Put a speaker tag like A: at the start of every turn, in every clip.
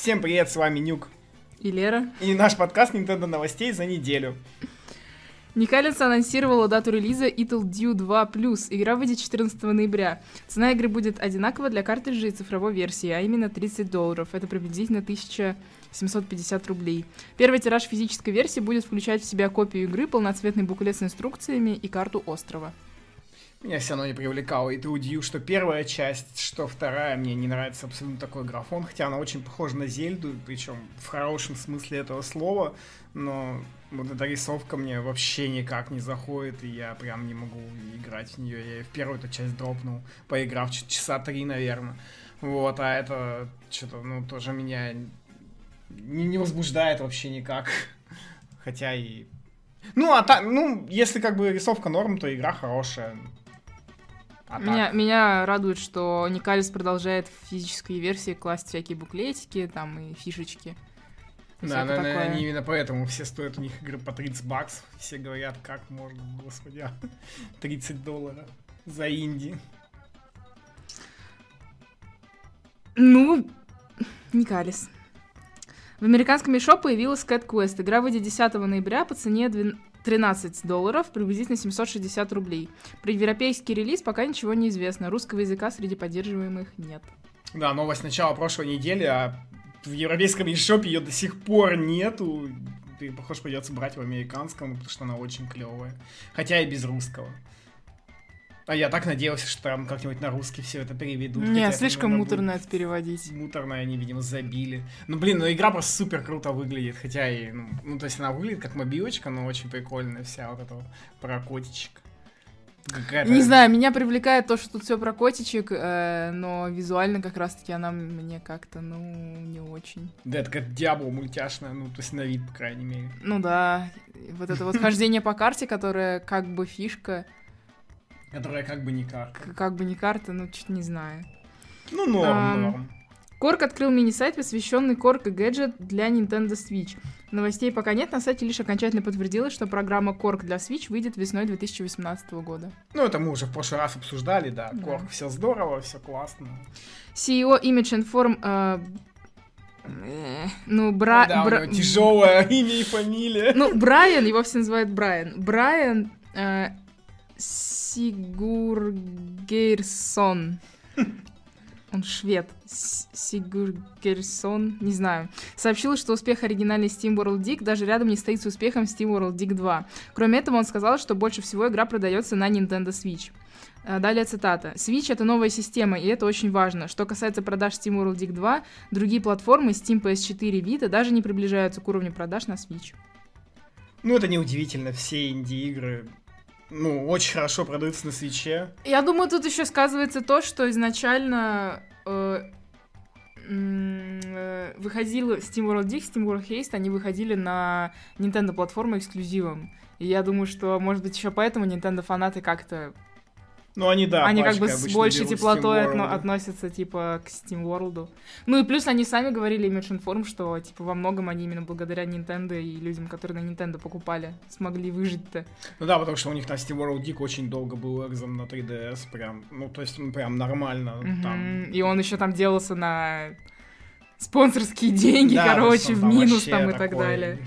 A: Всем привет, с вами Нюк.
B: И Лера.
A: И наш подкаст Nintendo новостей за неделю.
B: Никалец анонсировала дату релиза Ital Dew 2+. Игра выйдет 14 ноября. Цена игры будет одинакова для картриджей и цифровой версии, а именно 30 долларов. Это приблизительно 1750 рублей. Первый тираж физической версии будет включать в себя копию игры, полноцветный буклет с инструкциями и карту острова.
A: Меня все равно не привлекало. И ты удивил, что первая часть, что вторая, мне не нравится абсолютно такой графон, хотя она очень похожа на Зельду, причем в хорошем смысле этого слова, но вот эта рисовка мне вообще никак не заходит, и я прям не могу играть в нее. Я в первую эту часть дропнул, поиграв часа три, наверное. Вот, а это что-то, ну, тоже меня не, не возбуждает вообще никак. Хотя и... Ну, а та, ну, если как бы рисовка норм, то игра хорошая.
B: А меня, так? меня радует, что Никалис продолжает в физической версии класть всякие буклетики там и фишечки.
A: Да, наверное, такое. они именно поэтому все стоят у них игры по 30 баксов. Все говорят, как можно, господи, 30 долларов за инди.
B: Ну, Никалис. В американском eShop появилась Cat Quest. Игра выйдет 10 ноября по цене 13 долларов, приблизительно 760 рублей. Про европейский релиз пока ничего не известно. Русского языка среди поддерживаемых нет.
A: Да, новость начала прошлой недели, а в европейском eShop ее до сих пор нету. Ты, похож, придется брать в американском, потому что она очень клевая. Хотя и без русского. А я так надеялся, что там как-нибудь на русский все это переведут.
B: Не, слишком муторно это переводить.
A: Муторно они, видимо, забили. Ну, блин, ну игра просто супер круто выглядит. Хотя и, ну, ну, то есть она выглядит как мобилочка, но очень прикольная вся вот эта про котичек.
B: Не знаю, меня привлекает то, что тут все про котичек, э, но визуально как раз-таки она мне как-то, ну, не очень.
A: Да, это как Диабло мультяшная, ну, то есть на вид, по крайней мере.
B: Ну да, вот это вот хождение по карте, которое как бы фишка,
A: Которая как бы не карта.
B: Как бы не карта, ну, чуть не знаю.
A: Ну, норм, а, норм.
B: Корк открыл мини-сайт, посвященный Корк и гаджет для Nintendo Switch. Новостей пока нет, на сайте лишь окончательно подтвердилось, что программа Корк для Switch выйдет весной 2018 года.
A: Ну, это мы уже в прошлый раз обсуждали, да. да. Корк, все здорово, все классно.
B: CEO Image Inform э, э, ну, Бра...
A: Да, Бра... тяжелое имя и фамилия.
B: Ну, Брайан, его все называют Брайан. Брайан э, Сигургейрсон. Он швед. Сигургерсон, не знаю. Сообщил, что успех оригинальной Steam World Dig даже рядом не стоит с успехом Steam World Dig 2. Кроме этого, он сказал, что больше всего игра продается на Nintendo Switch. А, далее цитата. Switch — это новая система, и это очень важно. Что касается продаж Steam World Dig 2, другие платформы Steam, PS4, Vita даже не приближаются к уровню продаж на Switch.
A: Ну, это неудивительно. Все инди-игры ну, очень хорошо продаются на свече.
B: Я думаю, тут еще сказывается то, что изначально э, э, выходил Steam World Dig, Steam World Haste, они выходили на Nintendo платформу эксклюзивом. И я думаю, что, может быть, еще поэтому Nintendo фанаты как-то
A: ну, они, да,
B: Они как бы с большей теплотой отно- относятся, типа, к Steam World. Ну и плюс они сами говорили Image Inform, что, типа, во многом они именно благодаря Nintendo и людям, которые на Nintendo покупали, смогли выжить-то.
A: Ну да, потому что у них на Steam World Dig очень долго был экзам на 3DS, прям, ну, то есть, ну, прям нормально.
B: Mm-hmm.
A: Там...
B: И он еще там делался на спонсорские деньги, да, короче, в минус там и такой... так далее.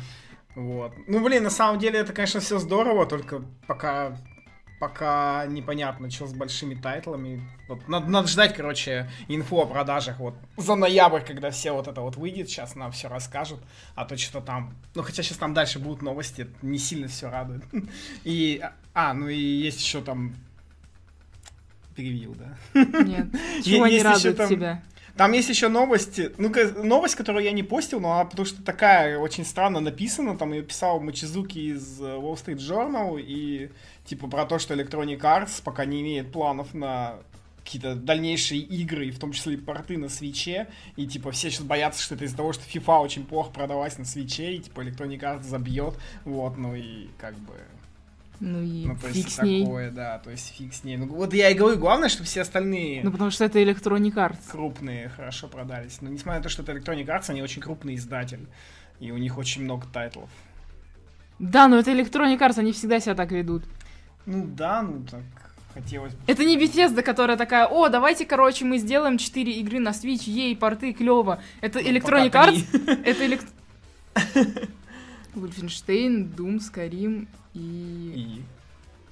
A: Вот. Ну, блин, на самом деле это, конечно, все здорово, только пока пока непонятно, что с большими тайтлами. Вот, надо, надо ждать, короче, инфу о продажах вот за ноябрь, когда все вот это вот выйдет, сейчас нам все расскажут, а то что там, ну хотя сейчас там дальше будут новости, не сильно все радует. И, а, ну и есть еще там перевил, да?
B: Нет, чего не радует тебя?
A: Там есть еще новости. Ну, новость, которую я не постил, но она потому что такая очень странно написана. Там ее писал Мачизуки из э, Wall Street Journal. И типа про то, что Electronic Arts пока не имеет планов на какие-то дальнейшие игры, в том числе и порты на свече, и типа все сейчас боятся, что это из-за того, что FIFA очень плохо продалась на свече, и типа Electronic Arts забьет, вот, ну и как бы
B: ну и ну, то фиг есть с ней.
A: такое, да, то есть фиг с ней. Ну вот я и говорю, главное, чтобы все остальные...
B: Ну потому что это Electronic Arts.
A: Крупные хорошо продались. Но несмотря на то, что это Electronic Arts, они очень крупный издатель. И у них очень много тайтлов.
B: Да, но это Electronic Arts, они всегда себя так ведут.
A: Ну да, ну так... хотелось...
B: Это не Bethesda, которая такая, о, давайте, короче, мы сделаем 4 игры на Switch, ей, порты, клево. Это
A: Ну,
B: Electronic Arts, это элект... Wolfenstein, Doom, Skyrim и...
A: И...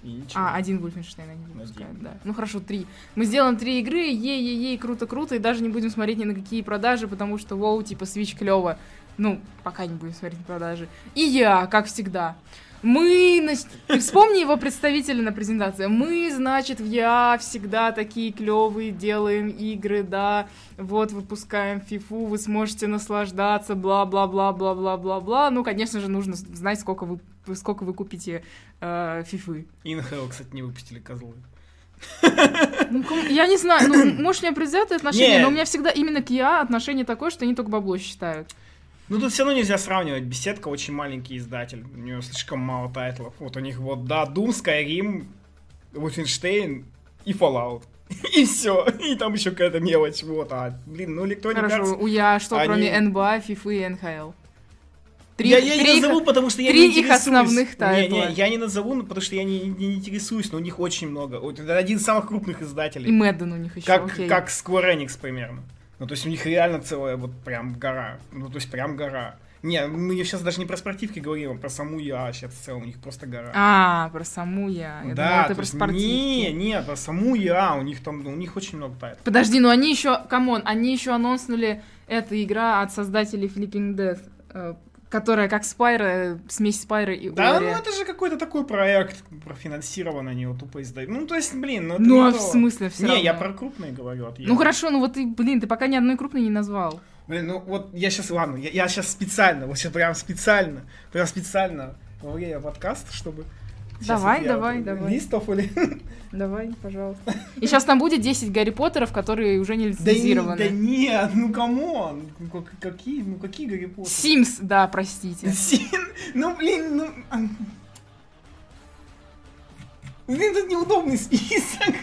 A: И ничего.
B: А, один Wolfenstein они
A: Один.
B: выпускают, да. Ну хорошо, три. Мы сделаем три игры, ей-ей-ей, круто-круто, и даже не будем смотреть ни на какие продажи, потому что, воу, типа, Switch клево. Ну, пока не будем смотреть на продажи. И я, как всегда. Мы, ты вспомни его представителя на презентации. Мы, значит, в я всегда такие клевые, делаем игры, да, вот выпускаем фифу, вы сможете наслаждаться, бла-бла-бла-бла-бла-бла-бла. Ну, конечно же, нужно знать, сколько вы, сколько вы купите э, фифы.
A: Inhale, кстати, не выпустили козлы.
B: Ну, я не знаю, ну, может, у меня предвзятое отношение,
A: Не.
B: но у меня всегда именно к я отношение такое, что они только бабло считают.
A: Ну, тут все равно нельзя сравнивать. Беседка очень маленький издатель. У нее слишком мало тайтлов. Вот у них вот, да, Doom, Skyrim, Wolfenstein и Fallout. И все. И там еще какая-то мелочь. Вот, а, блин, ну Electronic
B: Хорошо,
A: Arts...
B: у я что,
A: они-
B: кроме НБА, FIFA и НХЛ? Три,
A: я, я
B: три
A: не
B: их-
A: назову, потому что я не
B: их
A: интересуюсь.
B: основных
A: Не,
B: тайтла.
A: не, я не назову, ну, потому что я не, не интересуюсь, но у них очень много. Это один из самых крупных издателей.
B: И Мэдден у них еще,
A: Как,
B: окей.
A: как Square Enix примерно. Ну, то есть у них реально целая вот прям гора. Ну, то есть прям гора. Не, мы сейчас даже не про спортивки говорим, а про саму я сейчас в целом, у них просто гора.
B: А, про саму я. Я думала,
A: да,
B: это
A: то
B: про спортивки.
A: не, не, про саму я, у них там, ну, у них очень много тайтлов.
B: Подожди, ну они еще, камон, они еще анонснули эта игра от создателей Flipping Death, э, которая как Спайра, смесь Спайра и
A: Да,
B: Ори.
A: ну это же какой-то такой проект, профинансированный, его тупо издают. Ну, то есть, блин, ну
B: Ну
A: не
B: а в смысле все
A: Не, я про крупные говорю. От
B: Ну хорошо, ну вот ты, блин, ты пока ни одной крупной не назвал.
A: Блин, ну вот я сейчас, ладно, я, сейчас специально, вот сейчас прям специально, прям специально во время подкаста, чтобы...
B: Давай,
A: вот я
B: давай, давай.
A: List of или...
B: Давай, пожалуйста. И сейчас там будет 10 Гарри Поттеров, которые уже не
A: Да, не-
B: лицензированы.
A: да нет, ну come on, ну, как- какие, ну какие Гарри Поттеры?
B: Sims, да, простите.
A: Син- Ну блин, ну... а. Блин, тут неудобный список.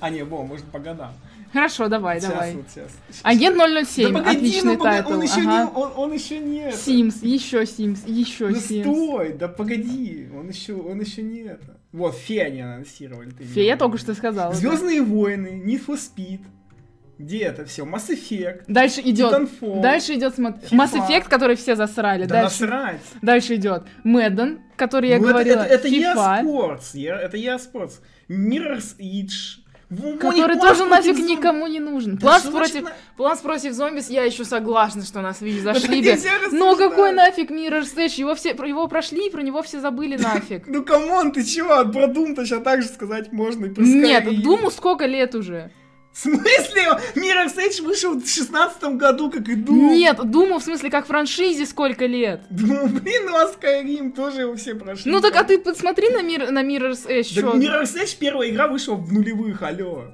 A: А, не, во, может по годам.
B: Хорошо, давай,
A: Сейчас,
B: давай.
A: вот сейчас.
B: Агент 007,
A: Да погоди,
B: отличный
A: ну,
B: title.
A: Он еще не,
B: ага.
A: он, он еще нет.
B: Sims, еще Sims, еще
A: Ну
B: Sims.
A: стой, да погоди, он еще, он еще не это. Вот, Fe они анонсировали. ты
B: Fe, я только что сказала. да.
A: Звездные войны, Need for Speed. Где это все? Mass Effect.
B: Дальше идет.
A: Titanfall.
B: Дальше идет. Mass Effect, который все засрали.
A: Да
B: дальше,
A: насрать.
B: дальше идет Madden, который я
A: Ну, это-
B: говорила.
A: Это, это,
B: FIFA,
A: eSports, я- это eSports. Mirror's Edge.
B: Который тоже нафиг
A: зомби.
B: никому не нужен.
A: Да Plants
B: против,
A: значит
B: Plants против Zombies, я еще согласна, что на Switch
A: на-
B: зашли Но какой нафиг Mirror's Edge? Его все, его прошли, про него все забыли нафиг.
A: Ну come on, ты чего? Про Doom точно так же сказать можно.
B: Нет. Думу сколько лет уже?
A: В смысле? Mirror's Edge вышел в 16 году, как и Doom.
B: Нет, Думу в смысле как франшизе сколько лет?
A: Ну, блин, ну а Skyrim тоже его все прошли.
B: Ну так а ты посмотри на, мир, на Mirror's Edge,
A: Да
B: чё?
A: Mirror's Edge первая игра вышла в нулевых, алло.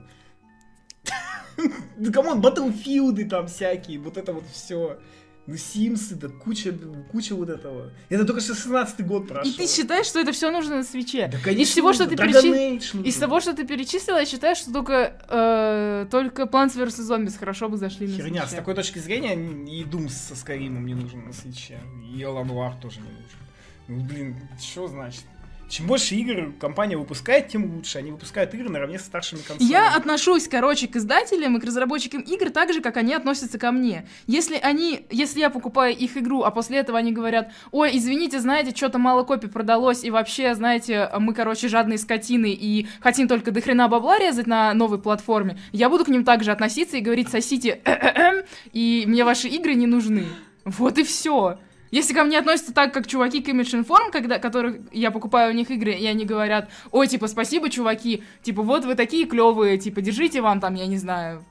A: Да come on, Battlefield там всякие, вот это вот все. Ну, Sims ы, да куча, куча вот этого. Это только 16 год прошел.
B: И ты считаешь, что это все нужно на свече?
A: Да, конечно,
B: Из всего, что ты перечислил, из того, что ты перечислила, я считаю, что только, э, только Plants vs. Zombies хорошо бы зашли на
A: Херня, с такой точки зрения и Doom со Skyrim ом не нужен на Switch е. И Alan Wake тоже не нужен. Ну, блин, что значит? Чем больше игр компания выпускает, тем лучше. Они выпускают игры наравне со старшими консолями.
B: Я отношусь, короче, к издателям и к разработчикам игр так же, как они относятся ко мне. Если они, если я покупаю их игру, а после этого они говорят, ой, извините, знаете, что-то мало копий продалось, и вообще, знаете, мы, короче, жадные скотины и хотим только до хрена бабла резать на новой платформе, я буду к ним также относиться и говорить, сосите, и мне ваши игры не нужны. Вот и все. Если ко мне относятся так, как чуваки к Image Inform, когда, которых я покупаю у них игры, и они говорят, ой, типа, спасибо, чуваки, типа, вот вы такие клевые, типа, держите вам там, я не знаю,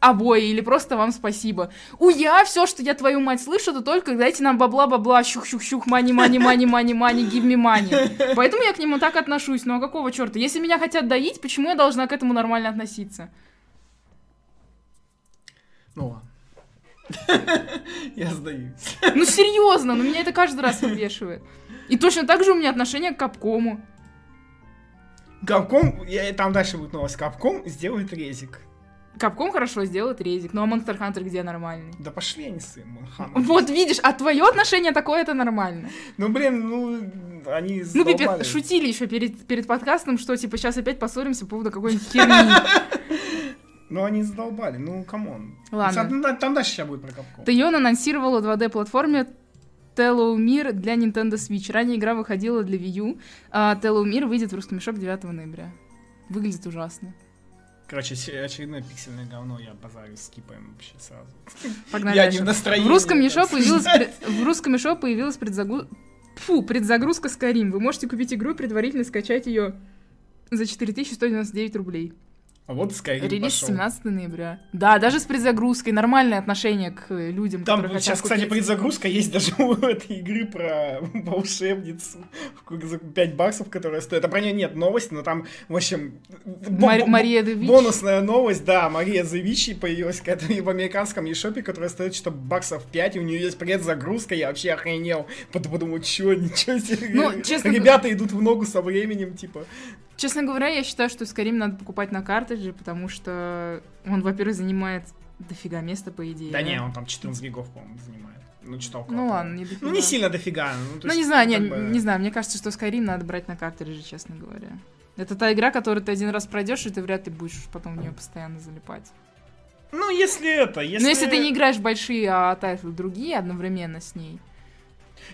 B: обои, или просто вам спасибо. У я все, что я твою мать слышу, это только дайте нам бабла-бабла, щух-щух-щух, мани мани мани мани мани give me money. Поэтому я к нему так отношусь. Ну а какого черта? Если меня хотят доить, почему я должна к этому нормально относиться?
A: Ну ладно. Я сдаюсь.
B: Ну серьезно, ну меня это каждый раз выбешивает. И точно так же у меня отношение к Капкому.
A: Капком, я, там дальше будет новость. Капком сделает резик.
B: Капком хорошо сделает резик, ну а Monster Hunter где нормальный?
A: Да пошли они с им,
B: Вот видишь, а твое отношение такое это нормально.
A: Ну блин, ну они
B: Ну пипец, шутили еще перед, перед подкастом, что типа сейчас опять поссоримся по поводу какой-нибудь херни.
A: Ну, они задолбали, ну, come on.
B: Ладно.
A: Там, дальше сейчас будет про Capcom.
B: Тайон анонсировала 2D-платформер Telomir для Nintendo Switch. Ранее игра выходила для Wii U, а Telomir выйдет в русском мешок 9 ноября. Выглядит ужасно.
A: Короче, очередное пиксельное говно, я базарю, скипаем вообще сразу.
B: Pогнали я дальше. не в настроении. В русском мешо появилась, в русском появилась предзагрузка... Фу, предзагрузка Skyrim. Вы можете купить игру и предварительно скачать ее за 4199 рублей.
A: А вот Skyrim
B: Релиз пошел. 17 ноября. Да, даже с предзагрузкой. Нормальное отношение к э, людям,
A: Там сейчас, кстати, предзагрузка есть даже у этой игры про волшебницу за 5 баксов, которая стоит. А про нее нет новости, но там, в общем...
B: Мар- Мария
A: Девичи. Бонусная новость, да, Мария Девичи появилась какая-то в американском eShop, которая стоит что-то баксов 5, и у нее есть предзагрузка, я вообще охренел. Потом подумал, чё, ничего себе. Ну, честно... Ребята идут в ногу со временем, типа.
B: Честно говоря, я считаю, что Skyrim надо покупать на картридже, потому что он, во-первых, занимает дофига места, по идее.
A: Да не, он там 14 гигов, по-моему, занимает. Ну, читал
B: Ну ладно, не
A: дофига. Ну, не сильно дофига.
B: Ну, ну не знаю, не, бы... не знаю, мне кажется, что Skyrim надо брать на картридже, честно говоря. Это та игра, которую ты один раз пройдешь, и ты вряд ли будешь потом в нее постоянно залипать.
A: Ну, если это, если...
B: Но если ты не играешь большие, а тайтлы другие одновременно с ней,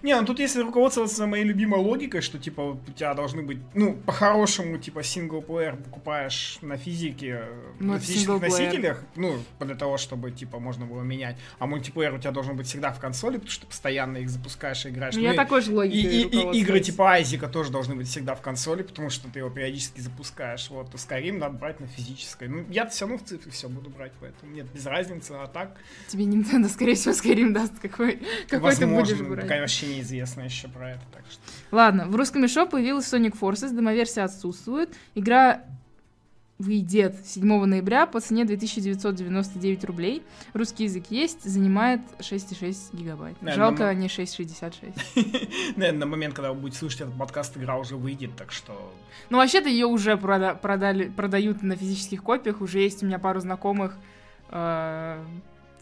A: не, ну тут если руководствоваться моей любимой логикой, что типа у тебя должны быть, ну, по-хорошему, типа синглплеер покупаешь на физике, ну, на физических носителях, ну, для того, чтобы типа можно было менять. А мультиплеер у тебя должен быть всегда в консоли, потому что ты постоянно их запускаешь и играешь. Ну,
B: я такой же логикой
A: и, и, и игры типа Айзика тоже должны быть всегда в консоли, потому что ты его периодически запускаешь. Вот, то Skyrim надо брать на физической. Ну, я все равно в цифре все буду брать, поэтому нет, без разницы, а так...
B: Тебе Nintendo, скорее всего, Skyrim даст, какой, какой ты будешь брать.
A: Конечно, вообще неизвестно еще про это. Так что...
B: Ладно, в русском мешо появилась Sonic Forces, демоверсия отсутствует. Игра выйдет 7 ноября по цене 2999 рублей. Русский язык есть, занимает 6,6 гигабайт. Наверное, Жалко, на... не 6,66.
A: Наверное, на момент, когда вы будете слушать этот подкаст, игра уже выйдет, так что...
B: Ну, вообще-то ее уже прода- продали, продают на физических копиях. Уже есть у меня пару знакомых, э-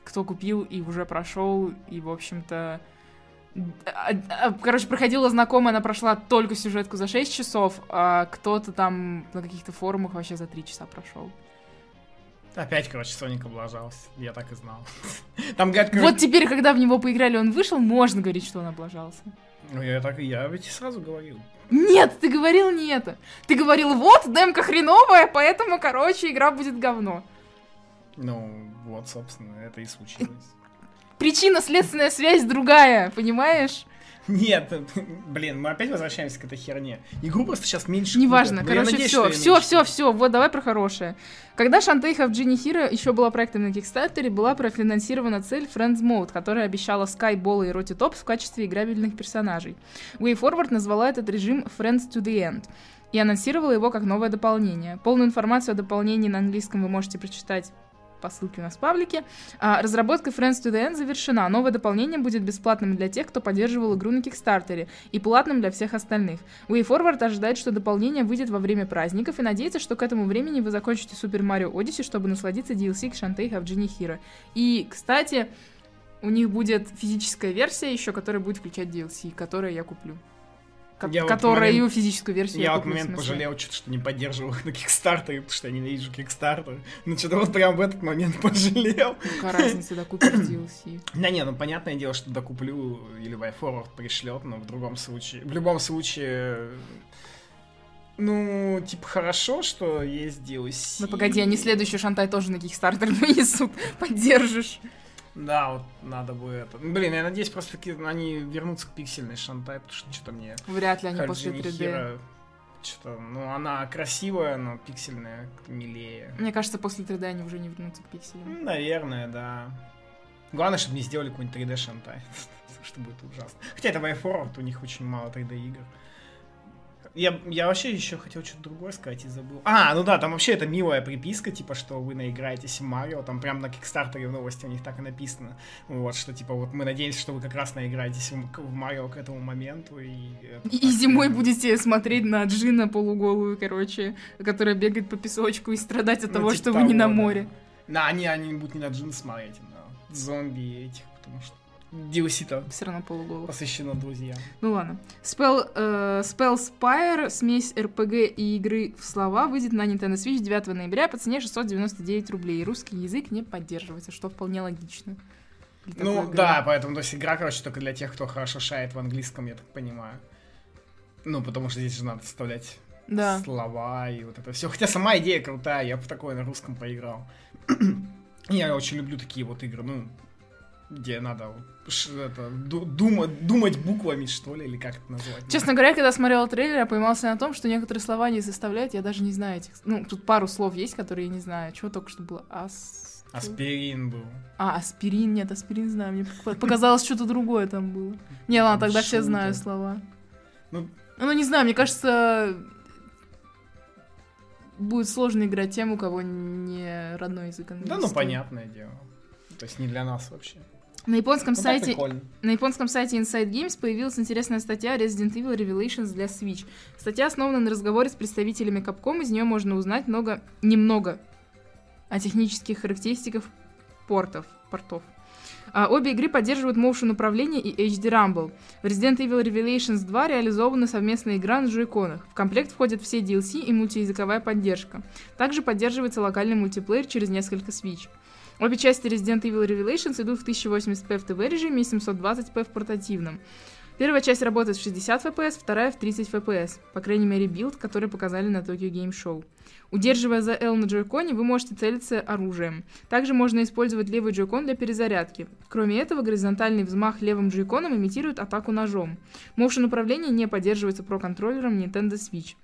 B: кто купил и уже прошел, и, в общем-то, короче, проходила знакомая, она прошла только сюжетку за 6 часов, а кто-то там на каких-то форумах вообще за 3 часа прошел.
A: Опять, короче, Соник облажался. Я так и знал. Там, говорят,
B: короче... Вот теперь, когда в него поиграли, он вышел, можно говорить, что он облажался.
A: Ну, я так и я ведь сразу говорил.
B: Нет, ты говорил не это. Ты говорил, вот, демка хреновая, поэтому, короче, игра будет говно.
A: Ну, вот, собственно, это и случилось
B: причинно-следственная связь другая, понимаешь?
A: Нет, блин, мы опять возвращаемся к этой херне. Игру просто сейчас меньше.
B: Неважно, купят. короче, надеюсь, все, все, все, все. Вот давай про хорошее. Когда Шантейха в Джинни Хиро еще была проектом на Кикстартере, была профинансирована цель Friends Mode, которая обещала Bola и Роти Топс в качестве играбельных персонажей. WayForward назвала этот режим Friends to the End и анонсировала его как новое дополнение. Полную информацию о дополнении на английском вы можете прочитать по ссылке у нас в паблике. А, разработка Friends to the End завершена. Новое дополнение будет бесплатным для тех, кто поддерживал игру на Кикстартере, и платным для всех остальных. WayForward ожидает, что дополнение выйдет во время праздников, и надеется, что к этому времени вы закончите Super Mario Odyssey, чтобы насладиться DLC к Shantae Genie Hero. И, кстати, у них будет физическая версия еще, которая будет включать DLC, которую я куплю я которая вот момент, и физическую версию.
A: Я, вот момент пожалел, что, что не поддерживал их на Kickstarter, потому что я ненавижу Kickstarter. Ну, что-то вот прям в этот момент пожалел.
B: Ну, какая разница, докупишь DLC.
A: Да не, ну, понятное дело, что докуплю или WiForward пришлет, но в другом случае... В любом случае... Ну, типа, хорошо, что есть DLC.
B: Ну, погоди, они следующий шантай тоже на Kickstarter вынесут. Поддержишь.
A: Да, вот надо бы это. Ну, блин, я надеюсь, просто они вернутся к пиксельной шантай, потому что что-то мне...
B: Вряд ли они после 3D.
A: Что-то, ну, она красивая, но пиксельная милее.
B: Мне кажется, после 3D они уже не вернутся к пикселям.
A: Наверное, да. Главное, чтобы не сделали какой-нибудь 3D шантай. что будет ужасно. Хотя это Wayforward, у них очень мало 3D игр. Я, я вообще еще хотел что-то другое сказать и забыл. А, ну да, там вообще это милая приписка, типа, что вы наиграетесь в Марио, там прям на Кикстартере в новости у них так и написано. Вот, что типа вот мы надеемся, что вы как раз наиграетесь в, Марио к этому моменту. И,
B: и, и зимой будете смотреть на Джина полуголую, короче, которая бегает по песочку и страдать от ну, того, типа что того, вы не на море.
A: На, они, они будут не на джин смотреть, а на зомби этих, потому что DLC-то
B: Все равно полуголов.
A: посвящено друзьям.
B: Ну ладно. Spell, э, Spell Spire, смесь RPG и игры в слова, выйдет на Nintendo Switch 9 ноября по цене 699 рублей. Русский язык не поддерживается, что вполне логично.
A: Ну,
B: игры.
A: да, поэтому то есть игра, короче, только для тех, кто хорошо шает в английском, я так понимаю. Ну, потому что здесь же надо вставлять
B: Да.
A: слова и вот это все. Хотя сама идея крутая, я бы в такое на русском поиграл. я очень люблю такие вот игры, ну, где надо это, ду- думать, думать буквами, что ли, или как это назвать.
B: Честно говоря, когда смотрела трейлер, я поймался на том, что некоторые слова не составляют, я даже не знаю этих... Ну, тут пару слов есть, которые я не знаю. Чего только что было? Ас...
A: Аспирин был.
B: А, аспирин, нет, аспирин знаю. Мне пок- показалось, что-то другое там было. Не, ладно, тогда все знаю слова.
A: Ну,
B: Ну, не знаю, мне кажется, будет сложно играть тем, у кого не родной язык
A: да,
B: английский.
A: ну, понятное дело. То есть не для нас вообще.
B: На японском
A: Ну,
B: сайте. На японском сайте Inside Games появилась интересная статья Resident Evil Revelations для Switch. Статья основана на разговоре с представителями Capcom, из нее можно узнать много, немного о технических характеристиках портов, портов. А, обе игры поддерживают motion управление и HD Rumble. В Resident Evil Revelations 2 реализована совместная игра на джойконах. В комплект входят все DLC и мультиязыковая поддержка. Также поддерживается локальный мультиплеер через несколько Switch. Обе части Resident Evil Revelations идут в 1080p в ТВ режиме и 720p в портативном. Первая часть работает в 60 FPS, вторая в 30 FPS. По крайней мере, билд, который показали на Tokyo Game Show. Удерживая за L на джойконе, вы можете целиться оружием. Также можно использовать левый джойкон для перезарядки. Кроме этого, горизонтальный взмах левым джойконом имитирует атаку ножом. Motion управление не поддерживается про-контроллером Nintendo Switch.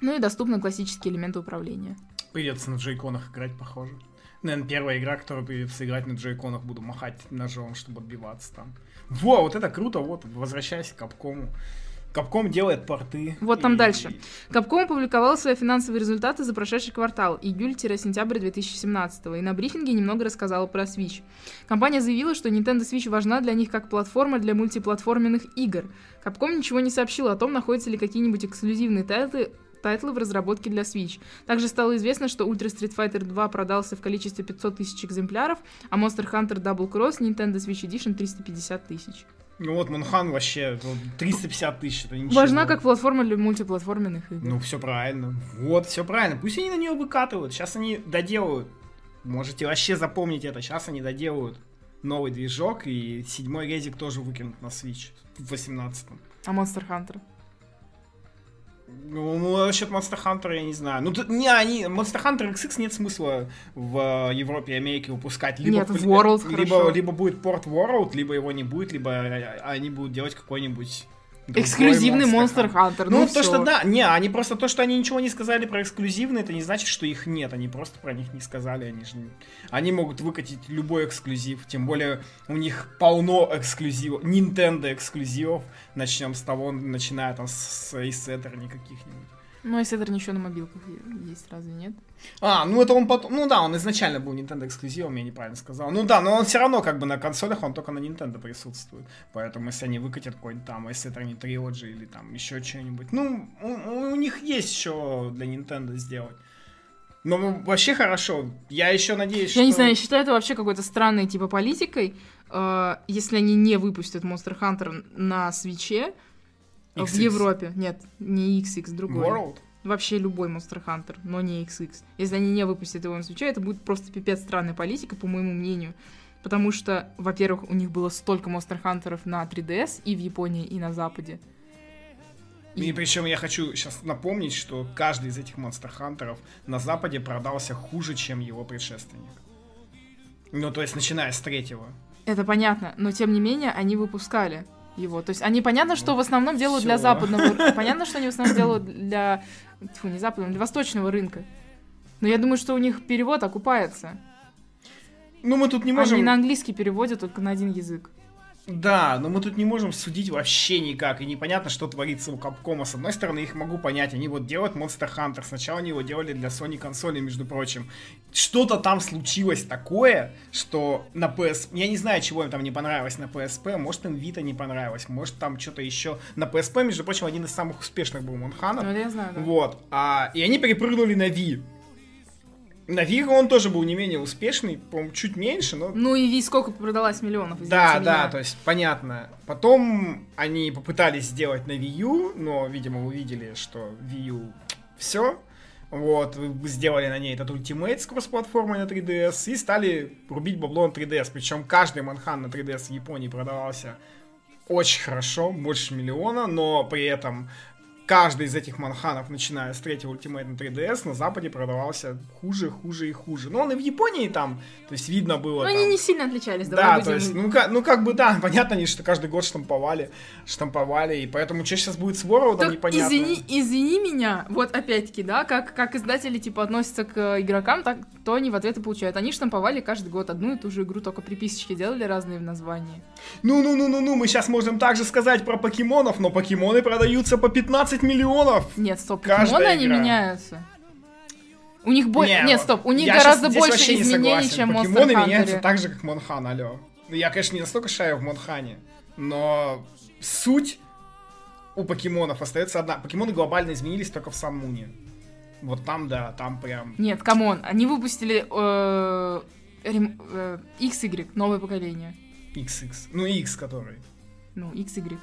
B: Ну и доступны классические элементы управления.
A: Придется на джейконах играть, похоже. Наверное, первая игра, которую придется играть на джейконах, буду махать ножом, чтобы отбиваться там. Во, вот это круто, вот, возвращайся к Капкому. Капком делает порты.
B: Вот там
A: И-
B: дальше. Capcom опубликовал свои финансовые результаты за прошедший квартал, июль-сентябрь 2017 и на брифинге немного рассказала про Switch. Компания заявила, что Nintendo Switch важна для них как платформа для мультиплатформенных игр. Capcom ничего не сообщила о том, находятся ли какие-нибудь эксклюзивные тайтлы тайтлы в разработке для Switch. Также стало известно, что Ultra Street Fighter 2 продался в количестве 500 тысяч экземпляров, а Monster Hunter Double Cross Nintendo Switch Edition 350 тысяч.
A: Ну вот Монхан вообще вот, 350 тысяч, это ничего.
B: Важна как платформа для мультиплатформенных игр.
A: Ну, все правильно. Вот, все правильно. Пусть они на нее выкатывают. Сейчас они доделают. Можете вообще запомнить это. Сейчас они доделают новый движок, и седьмой резик тоже выкинут на Switch в 18-м.
B: А Monster Hunter?
A: Ну, ну, насчет Monster Hunter я не знаю. Ну, тут, не, они, Monster Hunter XX нет смысла в э, Европе и Америке выпускать. Либо,
B: Нет, в World
A: либо,
B: хорошо.
A: либо будет порт World, либо его не будет, либо э, они будут делать какой-нибудь
B: Эксклюзивный Monster
A: Hunter.
B: Hunter.
A: Ну,
B: Ну,
A: то, что да, не, они просто то, что они ничего не сказали про эксклюзивные, это не значит, что их нет, они просто про них не сказали, они же, не- они могут выкатить любой эксклюзив, тем более у них полно эксклюзивов, Nintendo эксклюзивов, начнем с того, начиная там с Ace Attorney каких-нибудь.
B: Ну, если это еще на мобилках есть, разве нет?
A: А, ну это он потом, ну да, он изначально был Nintendo эксклюзивом, я неправильно сказал. Ну да, но он все равно как бы на консолях, он только на Nintendo присутствует. Поэтому если они выкатят какой-нибудь там, если это не Trilogy или там еще что-нибудь, ну, у, у них есть еще для Nintendo сделать. Но вообще хорошо. Я еще надеюсь,
B: Я
A: что...
B: не знаю, я считаю это вообще какой-то странной типа политикой. э, если они не выпустят Monster Hunter на свече в
A: XX.
B: Европе. Нет, не XX, другой.
A: World?
B: Вообще любой Monster Hunter, но не XX. Если они не выпустят его на свече, это будет просто пипец странная политика, по моему мнению. Потому что, во-первых, у них было столько Monster Hunter'ов на 3DS и в Японии, и на Западе.
A: И причем я хочу сейчас напомнить, что каждый из этих Monster Хантеров на Западе продался хуже, чем его предшественник. Ну, то есть, начиная с третьего.
B: Это понятно, но тем не менее они выпускали его. То есть они понятно, что в основном делают для
A: всё.
B: западного ры- Понятно, что они в основном делают для... Фу, не западного, для восточного рынка. Но я думаю, что у них перевод окупается.
A: Ну, мы тут не можем...
B: Они на английский переводят только на один язык.
A: Да, но мы тут не можем судить вообще никак, и непонятно, что творится у Капкома. С одной стороны, их могу понять, они вот делают Monster Hunter, сначала они его делали для Sony консоли, между прочим. Что-то там случилось такое, что на PS... Я не знаю, чего им там не понравилось на PSP, может им Vita не понравилось, может там что-то еще... На PSP, между прочим, один из самых успешных был Монханов.
B: Ну, я знаю, да.
A: Вот. А, и они перепрыгнули на Wii. На Виго он тоже был не менее успешный, по-моему, чуть меньше, но...
B: Ну и Ви сколько продалось миллионов?
A: Да,
B: извините
A: да,
B: меня.
A: то есть понятно. Потом они попытались сделать на Wii U, но, видимо, увидели, что Wii U все. Вот, сделали на ней этот Ultimate с кросс-платформой на 3DS и стали рубить бабло на 3DS. Причем каждый манхан на 3DS в Японии продавался очень хорошо, больше миллиона, но при этом каждый из этих манханов, начиная с третьего Ultimate на 3DS, на Западе продавался хуже, хуже и хуже. Но он и в Японии там, то есть видно было
B: Но
A: там...
B: они не сильно отличались, давай
A: Да,
B: будем...
A: то есть, ну как, ну как бы да, понятно, они что каждый год штамповали, штамповали, и поэтому что сейчас будет с World,
B: Так,
A: непонятно.
B: извини, извини меня, вот опять-таки, да, как, как издатели, типа, относятся к э, игрокам, так, то они в ответ и получают. Они штамповали каждый год одну и ту же игру, только приписочки делали разные в названии.
A: Ну-ну-ну-ну-ну, мы сейчас можем также сказать про покемонов, но покемоны продаются по 15 миллионов.
B: Нет, стоп, покемоны, они
A: игра.
B: меняются. У них больше...
A: Не,
B: Нет, стоп, у них гораздо больше
A: не
B: изменений,
A: согласен.
B: чем Monster
A: Покемоны меняются
B: Hunter.
A: так же, как Монхан, алло. Ну, Я, конечно, не настолько шарю в Монхане, но суть у покемонов остается одна. Покемоны глобально изменились только в Sun Moon'е. Вот там, да, там прям...
B: Нет, come on, они выпустили э, рем- э, XY, новое поколение.
A: XX. Ну, X который.
B: Ну, XY.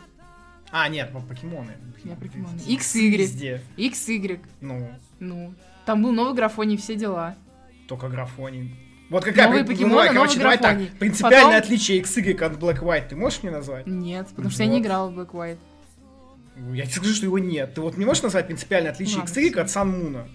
A: А, нет, по- покемоны.
B: Я покемоны.
A: X
B: XY.
A: Везде.
B: XY.
A: Ну,
B: Ну, там был новый графоний, все дела.
A: только графоний. Вот какая
B: Новые покемоны,
A: давай, короче,
B: новый
A: давай
B: графоний.
A: так. Принципиальное
B: Потом-
A: отличие XY от Black White ты можешь мне назвать?
B: Нет, потому что я не
A: Вот.
B: играла в Black White.
A: Я тебе скажу, что его нет. Ты вот не можешь назвать принципиальное отличие
B: Ладно,
A: XY
B: всё.
A: от Sun Moon?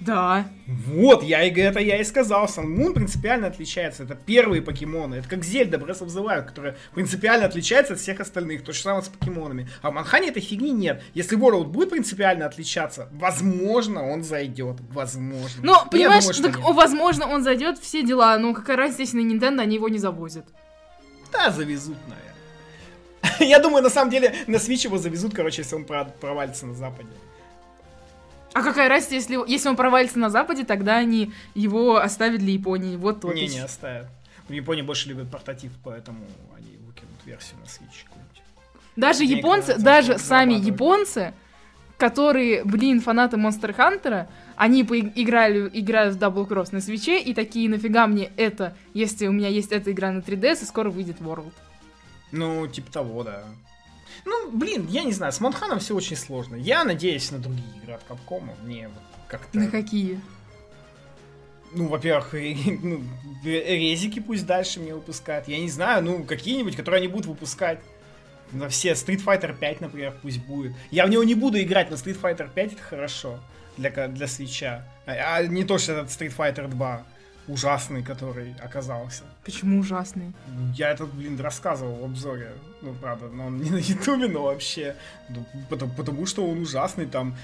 B: Да.
A: Вот, я и это я и сказал. Moon принципиально отличается. Это первые покемоны. Это как Зельда Breath of the Wild, которая принципиально отличается от всех остальных. То же самое с покемонами. А в Манхане этой фигни нет. Если World будет принципиально отличаться, возможно, он зайдет. Возможно.
B: Ну,
A: Но я
B: понимаешь,
A: думаю, что
B: так,
A: нет.
B: возможно, он зайдет, все дела, но какая разница, если на Nintendo они его не завозят.
A: Да, завезут, наверное. Я думаю, на самом деле, на Switch его завезут, короче, если он про- провалится на Западе.
B: А какая разница, если, если он провалится на Западе, тогда они его оставят для Японии. Вот то.
A: Не, не оставят. В Японии больше любят портатив, поэтому они выкинут версию на Switch.
B: Даже
A: денег
B: японцы, даже сами японцы, которые, блин, фанаты Monster Hunter, они поиграли, играют в Double Cross на свече и такие, нафига мне это, если у меня есть эта игра на 3DS, и скоро выйдет World.
A: Ну, типа того, да. Ну, блин, я не знаю, с Монханом все очень сложно. Я надеюсь на другие игры от Capcom. Мне вот как-то...
B: На какие?
A: Ну, во-первых, ну, резики пусть дальше мне выпускают. Я не знаю, ну, какие-нибудь, которые они будут выпускать. На все Street Fighter 5, например, пусть будет. Я в него не буду играть, но Street Fighter 5 это хорошо для, для свеча. А, а не то, что этот Street Fighter 2 ужасный, который оказался.
B: Почему ужасный?
A: Я это, блин, рассказывал в обзоре. Ну, правда, но он не на ютубе, но вообще. Ну, потому, потому что он ужасный, там,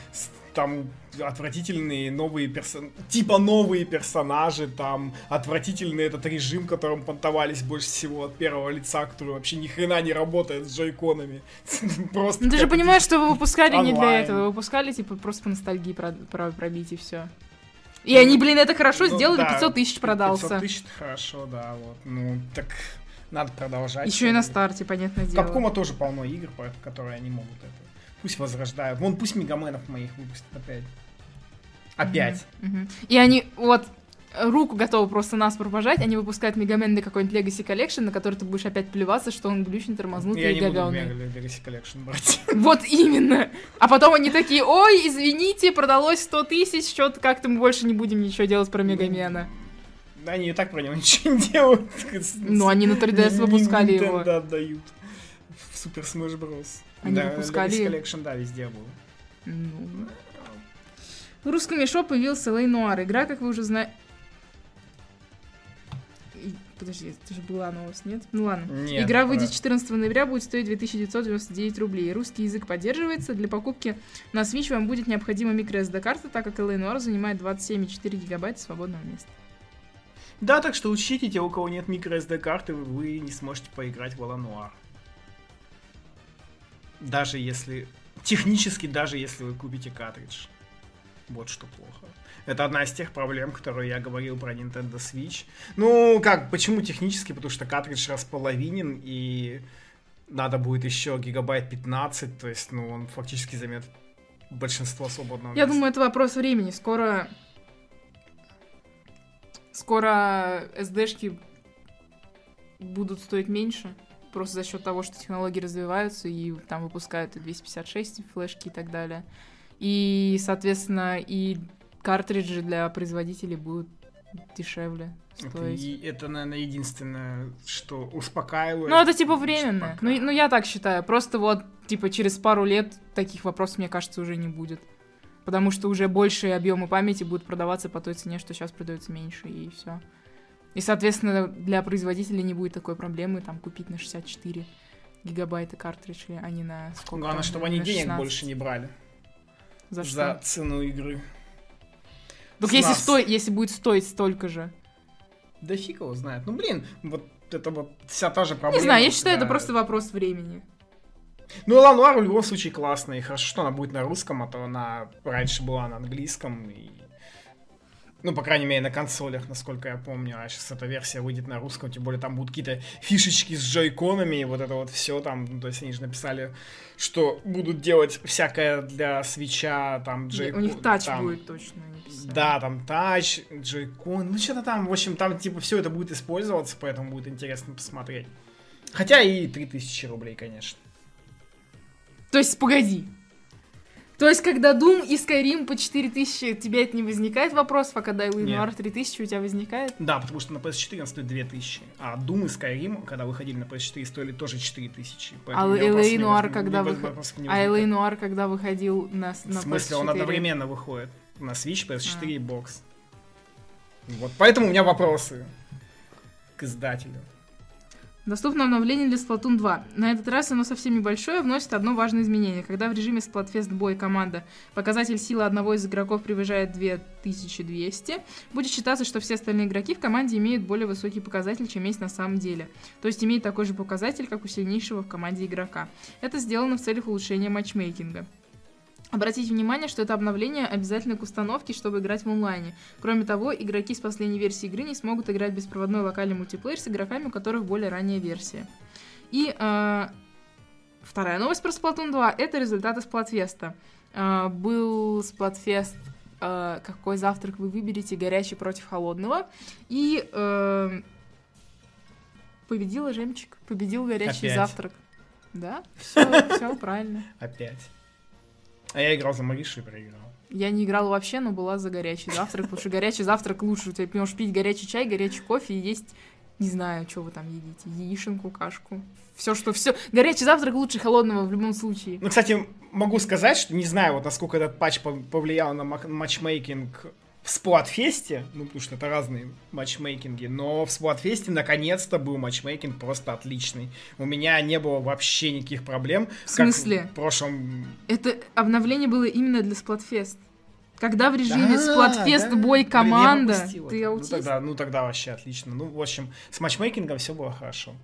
A: там отвратительные новые персонажи, типа новые персонажи, там отвратительный этот режим, которым понтовались больше всего от первого лица, который вообще ни хрена не работает с джойконами. Просто
B: Ну ты же понимаешь, что вы выпускали не для этого, вы выпускали типа просто по ностальгии про, про- пробить и все. И они, блин, это хорошо
A: Ну,
B: сделали,
A: да,
B: 500 тысяч продался.
A: 500 тысяч хорошо, да, вот. Ну, так надо продолжать.
B: Еще и на старте, понятное дело.
A: Капкома тоже полно игр, по- которые они могут это. Пусть возрождают. Вон пусть Мегаменов моих выпустят опять. Опять.
B: Мгм. И они вот руку готовы просто нас пожать, они выпускают Мегамен на какой-нибудь Legacy Collection, на который ты будешь опять плеваться, что он глючный, тормознутый
A: Я
B: и
A: не буду
B: говёный.
A: Mega Legacy Collection брать.
B: Вот именно. А потом они такие, ой, извините, продалось 100 тысяч, что-то как-то мы больше не будем ничего делать про Мегамена.
A: Они и так про него ничего не делают.
B: Ну, они на 3DS
A: Не-
B: выпускали
A: не
B: его.
A: Nintendo отдают. В Super Smash Bros.
B: Они
A: да,
B: выпускали-
A: Legacy Collection, да, везде был.
B: Ну. В русском мешо появился Лей Нуар. Игра, как вы уже знаете... Подожди, это же была новость, нет? Ну ладно.
A: Нет,
B: Игра выйдет
A: да.
B: 14 ноября, будет стоить 2999 рублей. Русский язык поддерживается. Для покупки на Switch вам будет необходима microSD-карта, так как LA Noir занимает 27,4 гигабайта свободного места.
A: Да, так что учтите, те, у кого нет microSD карты, вы не сможете поиграть в Noir. Даже если... Технически, даже если вы купите картридж. Вот что плохо. Это одна из тех проблем, которые я говорил про Nintendo Switch. Ну, как, почему технически? Потому что картридж располовинен, и надо будет еще гигабайт 15, то есть, ну, он фактически займет большинство свободного
B: Я
A: места.
B: думаю, это вопрос времени. Скоро Скоро SD-шки будут стоить меньше, просто за счет того, что технологии развиваются и там выпускают и 256 флешки и так далее. И, соответственно, и картриджи для производителей будут дешевле.
A: Это, это, наверное, единственное, что успокаивает.
B: Ну, это типа временно. Ну, ну, я так считаю. Просто вот, типа, через пару лет таких вопросов, мне кажется, уже не будет. Потому что уже большие объемы памяти будут продаваться по той цене, что сейчас продается меньше, и все. И, соответственно, для производителя не будет такой проблемы там купить на 64 гигабайта картридж, а не на сколько
A: Главное,
B: там,
A: чтобы они денег больше не брали.
B: За что?
A: За цену игры.
B: Так если, сто... если будет стоить столько же.
A: Да фиг его знает. Ну, блин, вот это вот вся та же проблема.
B: Не знаю, я считаю, это просто вопрос времени.
A: Ну, Лануар в любом случае классная. И хорошо, что она будет на русском, а то она раньше была на английском. И ну, по крайней мере, на консолях, насколько я помню. А сейчас эта версия выйдет на русском, тем более там будут какие-то фишечки с джойконами, и вот это вот все там. Ну, то есть они же написали, что будут делать всякое для свеча, там,
B: джойкон. У них тач там, будет точно.
A: Да, там тач, джойкон, ну что-то там, в общем, там типа все это будет использоваться, поэтому будет интересно посмотреть. Хотя и 3000 рублей, конечно.
B: То есть, погоди, то есть, когда Doom и Skyrim по 4000, тебе это не возникает вопросов, а когда L.A. Noir 3000 у тебя возникает?
A: Да, потому что на PS4 он стоит 2000, а Doom и Skyrim, когда выходили на PS4, стоили тоже 4000.
B: А L.A. Noir, когда, вы... а Noir, когда выходил на, на
A: В смысле, PS4? он одновременно выходит на Switch, PS4 а. и Box. Вот, поэтому у меня вопросы к издателю.
B: Доступно обновление для Splatoon 2. На этот раз оно совсем небольшое, вносит одно важное изменение. Когда в режиме Splatfest бой команда показатель силы одного из игроков превышает 2200, будет считаться, что все остальные игроки в команде имеют более высокий показатель, чем есть на самом деле. То есть имеет такой же показатель, как у сильнейшего в команде игрока. Это сделано в целях улучшения матчмейкинга. Обратите внимание, что это обновление обязательно к установке, чтобы играть в онлайне. Кроме того, игроки с последней версии игры не смогут играть беспроводной локальный мультиплеер с игроками, у которых более ранняя версия. И э, вторая новость про Splatoon 2 — это результаты Сплатфеста. Э, был Сплатфест э, «Какой завтрак вы выберете? Горячий против холодного». И э, победила Жемчик, победил горячий Опять. завтрак. Да, все, все правильно.
A: Опять. А я играл за Маришу и проиграл.
B: Я не играл вообще, но была за горячий завтрак, потому что горячий завтрак лучше. Ты можешь пить горячий чай, горячий кофе и есть, не знаю, что вы там едите, яишенку, кашку. Все, что все. Горячий завтрак лучше холодного в любом случае.
A: Ну, кстати, могу сказать, что не знаю, вот насколько этот патч повлиял на матчмейкинг в Сплатфесте, ну, потому что это разные матчмейкинги, но в Сплатфесте наконец-то был матчмейкинг просто отличный. У меня не было вообще никаких проблем.
B: В смысле?
A: Как в прошлом...
B: Это обновление было именно для Сплатфест. Когда в режиме да, Сплатфест да. бой команда, Блин, ты
A: аутист? Ну тогда, ну тогда вообще отлично. Ну, в общем, с матчмейкингом все было хорошо.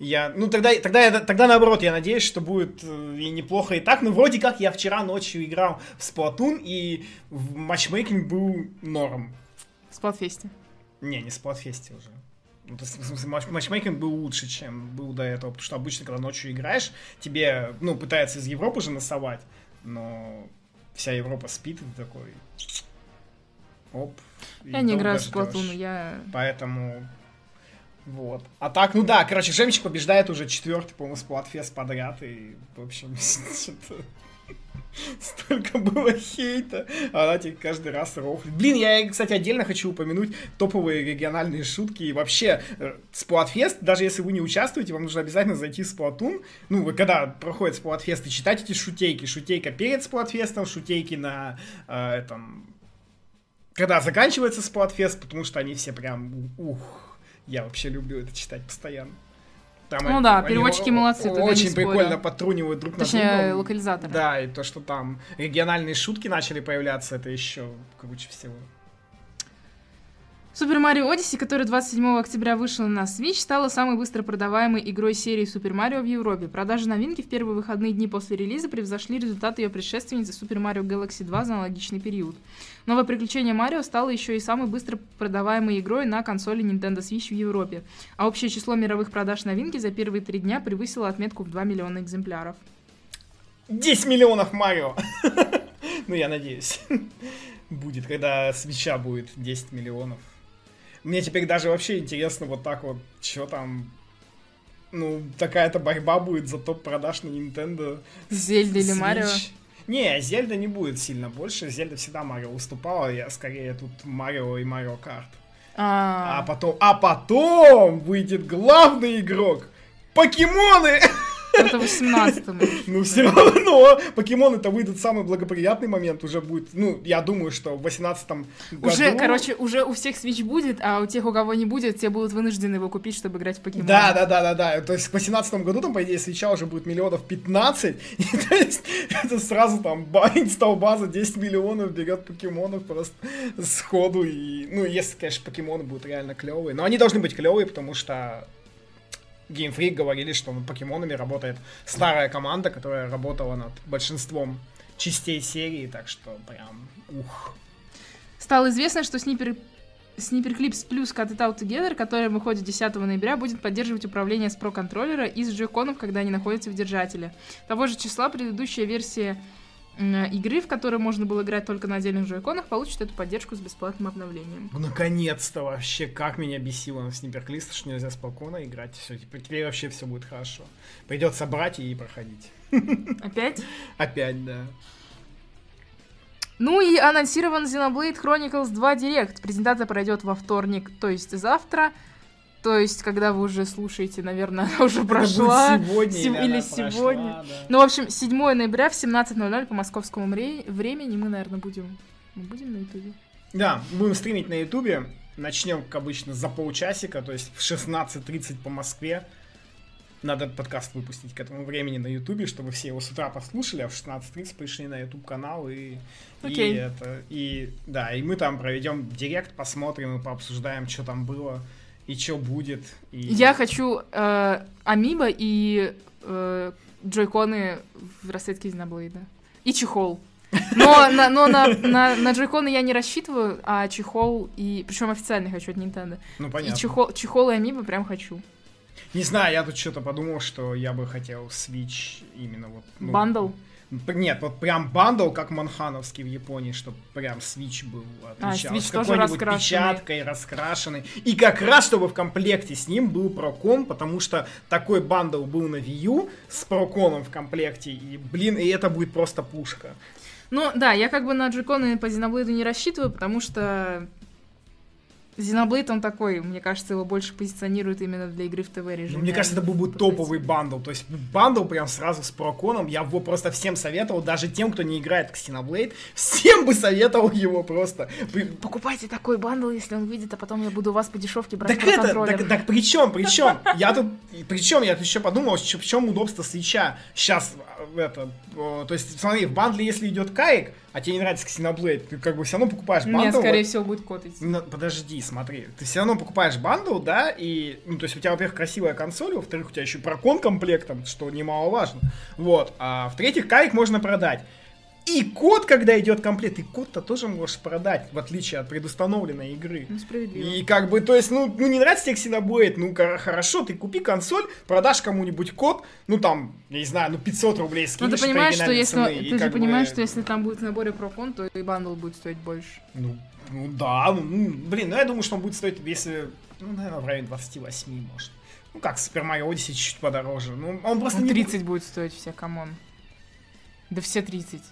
A: Я, ну тогда, тогда, я, тогда наоборот, я надеюсь, что будет э, и неплохо и так. Но вроде как я вчера ночью играл в Splatoon, и в матчмейкинг был норм.
B: В Сплатфесте?
A: Не, не в Сплатфесте уже. Ну, то есть, матч, матчмейкинг был лучше, чем был до этого. Потому что обычно, когда ночью играешь, тебе, ну, пытаются из Европы же насовать, но вся Европа спит, и ты такой... Оп.
B: Я не играю в Splatoon, я...
A: Поэтому вот. А так, ну да, короче, Жемчик побеждает уже четвертый, по-моему, Сплатфест подряд. И, в общем. Столько было хейта, а она тебе каждый раз рофлит. Блин, я, кстати, отдельно хочу упомянуть топовые региональные шутки. И вообще, Сплатфест, даже если вы не участвуете, вам нужно обязательно зайти в Сплатун. Ну, когда проходит Сплатфест, и читать эти шутейки. Шутейка перед Сплатфестом, шутейки на э, этом... Когда заканчивается Сплатфест, потому что они все прям... Ух, я вообще люблю это читать постоянно.
B: Там ну они, да, переводчики они молодцы.
A: Очень прикольно подтрунивают друг
B: Точнее,
A: на
B: друга. локализаторы.
A: Да, и то, что там региональные шутки начали появляться, это еще круче всего.
B: Super Mario Odyssey, который 27 октября вышел на Switch, стала самой быстро продаваемой игрой серии Super Mario в Европе. Продажи новинки в первые выходные дни после релиза превзошли результаты ее предшественницы Super Mario Galaxy 2 за аналогичный период. Новое приключение Марио стало еще и самой быстро продаваемой игрой на консоли Nintendo Switch в Европе, а общее число мировых продаж новинки за первые три дня превысило отметку в 2 миллиона экземпляров.
A: 10 миллионов Марио! Ну, я надеюсь. Будет, когда свеча будет 10 миллионов. Мне теперь даже вообще интересно вот так вот, что там ну, такая-то борьба будет за топ продаж на Nintendo.
B: Зельда или Марио?
A: Не, Зельда не будет сильно больше. Зельда всегда Марио уступала. Я скорее тут Марио и Марио Карт. А, а потом, а потом выйдет главный игрок. Покемоны!
B: Это 18
A: Ну, все равно, покемоны это выйдут в самый благоприятный момент, уже будет, ну, я думаю, что в 18 году...
B: Уже, короче, уже у всех Switch будет, а у тех, у кого не будет, те будут вынуждены его купить, чтобы играть в покемоны.
A: Да, да, да, да, да, то есть к 18 году там, по идее, свеча уже будет миллионов 15, и то есть это сразу там инстал база 10 миллионов берет покемонов просто сходу, и, ну, если, конечно, покемоны будут реально клевые, но они должны быть клевые, потому что Game Freak говорили, что над покемонами работает старая команда, которая работала над большинством частей серии, так что прям ух.
B: Стало известно, что Снипер Sniper Clips Plus Cut It Out Together, который выходит 10 ноября, будет поддерживать управление с Pro контроллера и с джойконов, когда они находятся в держателе. Того же числа предыдущая версия игры, в которой можно было играть только на отдельных джойконах, получит эту поддержку с бесплатным обновлением.
A: Ну, наконец-то вообще, как меня бесило на Снипперклист, что нельзя спокойно играть. Все, теперь, теперь вообще все будет хорошо. Придется брать и проходить.
B: Опять?
A: Опять, да.
B: Ну и анонсирован Xenoblade Chronicles 2 Direct. Презентация пройдет во вторник, то есть завтра. То есть, когда вы уже слушаете, наверное, она уже прошла.
A: сегодня Сем...
B: или сегодня. Прошла, да. Ну, в общем, 7 ноября в 17.00 по московскому времени мы, наверное, будем... Мы будем на ютубе.
A: Да, будем стримить на ютубе. Начнем, как обычно, за полчасика, то есть в 16.30 по Москве. Надо подкаст выпустить к этому времени на Ютубе, чтобы все его с утра послушали, а в 16.30 пришли на Ютуб канал и, okay. и это. И да, и мы там проведем директ, посмотрим и пообсуждаем, что там было и что будет. И...
B: Я хочу э, Амиба и э, джойконы в расцветке Xenoblade'а. И чехол. Но, на, но на, на, на джойконы я не рассчитываю, а чехол и... Причем официальный хочу от Nintendo.
A: Ну, понятно.
B: И чехол, чехол и амиибо прям хочу.
A: Не знаю, я тут что-то подумал, что я бы хотел Switch именно вот...
B: Ну, Бандл?
A: Нет, вот прям бандл, как монхановский в Японии, чтобы прям Switch был отличался. А, с какой-нибудь печаткой, раскрашенный. И как раз, чтобы в комплекте с ним был Pro Con, потому что такой бандл был на Wii U с Pro Con'ом в комплекте, и, блин, и это будет просто пушка.
B: Ну, да, я как бы на джойконы по Xenoblade не рассчитываю, потому что Xenoblade, он такой, мне кажется, его больше позиционируют именно для игры в ТВ-режиме.
A: Ну, мне кажется, это был бы топовый бандл. То есть бандл прям сразу с Pro Con'ом. Я его просто всем советовал, даже тем, кто не играет в Xenoblade, всем бы советовал его просто.
B: Покупайте такой бандл, если он выйдет, а потом я буду у вас по дешевке брать
A: так это, так, так при чем, при чем? Я тут, причем я тут еще подумал, в чем удобство свитча. Сейчас это, то есть, смотри, в бандле, если идет кайк, а тебе не нравится Xenoblade, ты как бы все равно покупаешь бандл. Нет,
B: скорее всего, будет код идти.
A: Ну, подожди, смотри. Ты все равно покупаешь бандл, да, и, ну, то есть у тебя, во-первых, красивая консоль, во-вторых, у тебя еще Pro Con комплектом, что немаловажно. Вот. А в-третьих, кайк можно продать. И код, когда идет комплект, и код-то тоже можешь продать, в отличие от предустановленной игры.
B: Ну, справедливо.
A: И как бы, то есть, ну, ну не нравится тебе Xenoblade, ну хорошо, ты купи консоль, продашь кому-нибудь код, ну там, я не знаю, ну 500 рублей скинешь.
B: Ну ты понимаешь, что если, цены, ты же понимаешь, бы... что если там будет в наборе Pro Con, то и бандл будет стоить больше.
A: Ну, ну да, ну, ну, блин, ну я думаю, что он будет стоить, если, ну, наверное, в районе 28, может. Ну как, Super Mario Odyssey чуть-чуть подороже. Ну, он просто
B: ну, 30 не... будет стоить все, come on. Да все 30.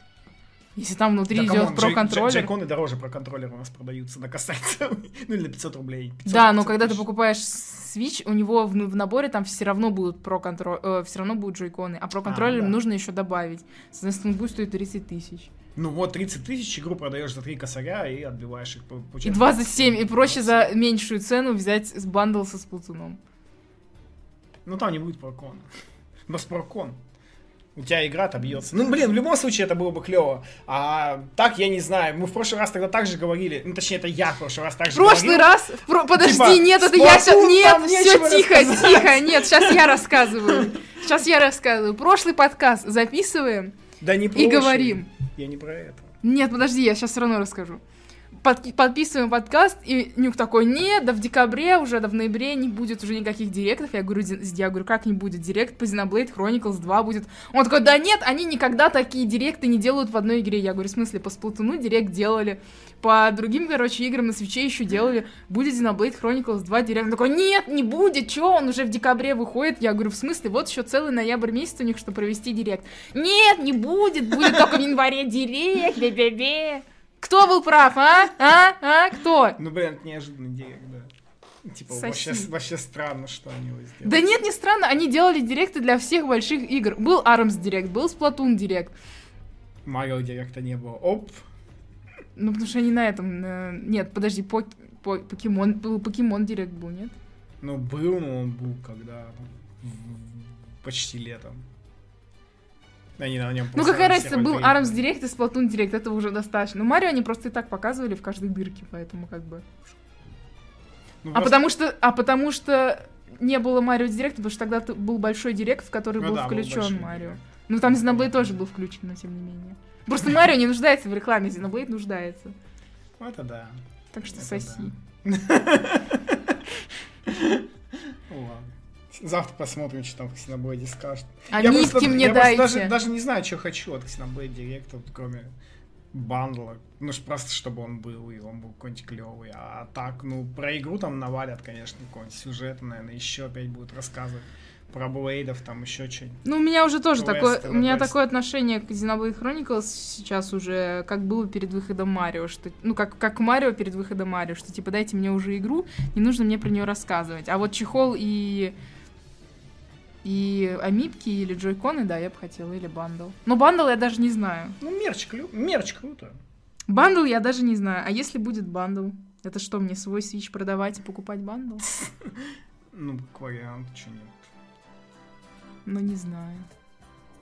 B: Если там внутри да, идет Pro Controller.
A: Джойконы дороже Pro Controller у нас продаются на касается. ну или на 500 рублей. 500,
B: да, но когда ты покупаешь Switch, у него в, в наборе там все равно будут Pro Controller, э, все равно будут джойконы, а Pro Controller а, да. нужно еще добавить. Соответственно, он будет стоить 30 тысяч.
A: Ну вот 30 тысяч игру продаешь за 3 косаря и отбиваешь их.
B: По, по и 27, и проще за меньшую цену взять с бандл со сплатуном.
A: Ну там не будет прокона. Но с прокон у тебя игра отобьется. Ну, блин, в любом случае это было бы клево. А так, я не знаю. Мы в прошлый раз тогда также говорили. Ну, точнее, это я в прошлый раз также
B: Прошлый
A: говорил.
B: раз? Про... Подожди, типа, нет, это я сейчас... Нет, все тихо, рассказать. тихо. Нет, сейчас я рассказываю. Сейчас я рассказываю. Прошлый подкаст записываем
A: да не
B: и говорим.
A: Я не про это.
B: Нет, подожди, я сейчас все равно расскажу. Под- подписываем подкаст, и Нюк такой, нет, да в декабре уже, да в ноябре не будет уже никаких директов. Я говорю, «Ди- я говорю, как не будет? Директ по Xenoblade Chronicles 2 будет. Он такой, да нет, они никогда такие директы не делают в одной игре. Я говорю, в смысле, по Splatoon директ делали, по другим, короче, играм на свече еще делали. Будет Xenoblade Chronicles 2 директ. Он такой, нет, не будет, чё, он уже в декабре выходит. Я говорю, в смысле, вот еще целый ноябрь месяц у них, чтобы провести директ. Нет, не будет, будет только в январе Direct, бе-бе-бе. Кто был прав, а? А? А? Кто?
A: Ну, блин, это неожиданный Direct, да. Типа, вообще, вообще странно, что они его сделали.
B: Да нет, не странно, они делали директы для всех больших игр. Был Arms Direct, был Splatoon Direct.
A: Марио директа не было. Оп.
B: Ну, потому что они на этом... Нет, подожди, пок- по- Покемон... Был Pokemon Direct был, нет?
A: Ну, был, но он был когда? Почти летом. Они на нем
B: Ну, какая разница, был. Arms Директ и Splatoon Директ, этого уже достаточно. Ну, Марио они просто и так показывали в каждой дырке, поэтому как бы...
A: Ну,
B: А
A: просто-
B: потому что... А потому что не было Марио Директа, потому что тогда был большой Директ, в который
A: Ну
B: был
A: да, был
B: включен
A: большой
B: Марио.
A: директ.
B: Ну, там Xenoblade тоже был включен, но тем не менее. Просто Марио не нуждается в рекламе, Xenoblade нуждается.
A: Ну, Это да.
B: Так что
A: Это
B: соси.
A: Ну ладно. Завтра посмотрим, что там Xenoblade скажут.
B: А
A: Я просто-
B: мне
A: я просто
B: дайте.
A: Даже, даже не знаю, что хочу от Xenoblade Direct, вот кроме бандла. Ну, просто, чтобы он был, и он был какой-нибудь клевый. А так, ну, про игру там навалят, конечно, какой-нибудь сюжет, наверное, еще опять будут рассказывать про Блейдов, там еще что-нибудь.
B: Ну, у меня уже тоже
A: Квесты,
B: такое, у меня такое отношение к Xenoblade Chronicles сейчас уже, как было перед выходом Марио, что, ну, как, как Марио перед выходом Марио, что, типа, дайте мне уже игру, не нужно мне про нее рассказывать. А вот чехол и и амиибки или джойконы, да, я бы хотела, или бандл. Но бандл я даже не знаю.
A: Ну, мерч, клю... мерч круто.
B: Бандл я даже не знаю. А если будет бандл? Это что, мне свой Switch продавать и покупать бандл?
A: Ну, вариант, что нет.
B: Ну, не знаю.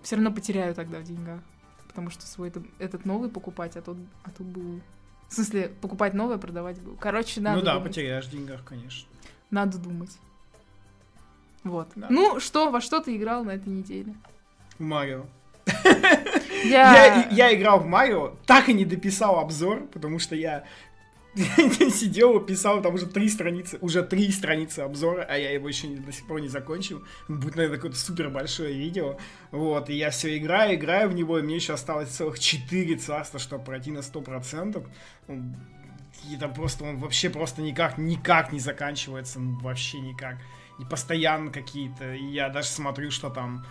B: Все равно потеряю тогда в деньгах. Потому что свой этот новый покупать, а тут, а тут был... В смысле, покупать новое, продавать был. Короче, надо
A: ну да,
B: думать.
A: потеряешь в деньгах, конечно.
B: Надо думать. Вот.
A: Да.
B: Ну, что, во что ты играл на этой неделе?
A: Марио.
B: Я...
A: Я, я играл в Марио, так и не дописал обзор, потому что я сидел и писал там уже три страницы, уже три страницы обзора, а я его еще не- до сих пор не закончил. Будет, наверное, какое-то супер большое видео. Вот, и я все играю, играю в него, и мне еще осталось целых четыре царства, чтобы пройти на 100%. Он- И там просто, он вообще просто никак, никак не заканчивается, вообще никак. И постоянно какие-то, и я даже смотрю, что там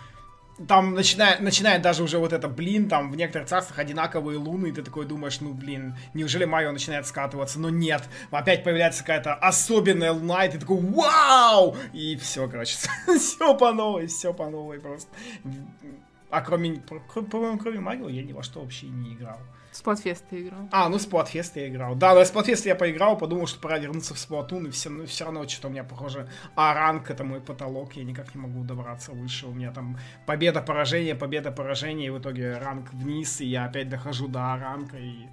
A: там начинает, начинает даже уже вот это, блин, там в некоторых царствах одинаковые луны, и ты такой думаешь, ну, блин, неужели Марио начинает скатываться? Но нет, опять появляется какая-то особенная луна, и ты такой, вау! И все, короче, все по новой, все по новой просто. А кроме, по-моему, кроме Марио я ни во что вообще не играл.
B: Сплатфест ты играл.
A: А, ну Splatoon я играл. Да, на Splatoon я поиграл, подумал, что пора вернуться в Splatoon, и все, ну, все равно что-то у меня похоже. А ранг это мой потолок, я никак не могу добраться выше. У меня там победа, поражение, победа, поражение, и в итоге ранг вниз, и я опять дохожу до А ранга, и,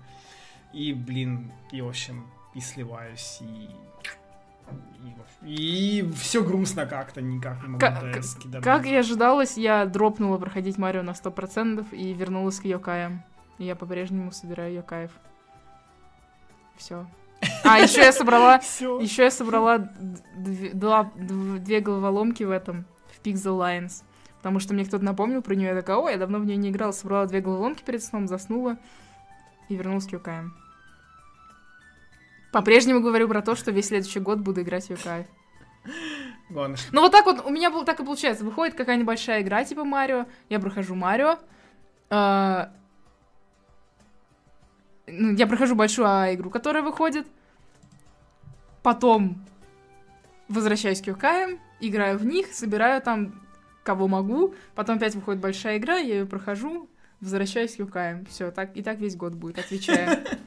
A: и блин, и в общем, и сливаюсь, и... И, и все грустно как-то, никак не могу
B: Ка-
A: до.
B: Как и ожидалось, я дропнула проходить Марио на 100% и вернулась к Йокаям. И я по-прежнему собираю Йокаев. Все. А, еще я собрала... Еще я собрала две, головоломки в этом, в Pixel Lines. Потому что мне кто-то напомнил про нее, я такая, о, я давно в нее не играла, собрала две головоломки перед сном, заснула и вернулась к Йокаям. По-прежнему говорю про то, что весь следующий год буду играть в
A: что-
B: Ну вот так вот, у меня был, так и получается. Выходит какая-нибудь большая игра, типа Марио, я прохожу Марио, а, ну, я прохожу большую а, игру, которая выходит, потом возвращаюсь к ЮКМ, играю в них, собираю там кого могу, потом опять выходит большая игра, я ее прохожу, возвращаюсь к ЮКМ. Все, так, и так весь год будет, отвечаю.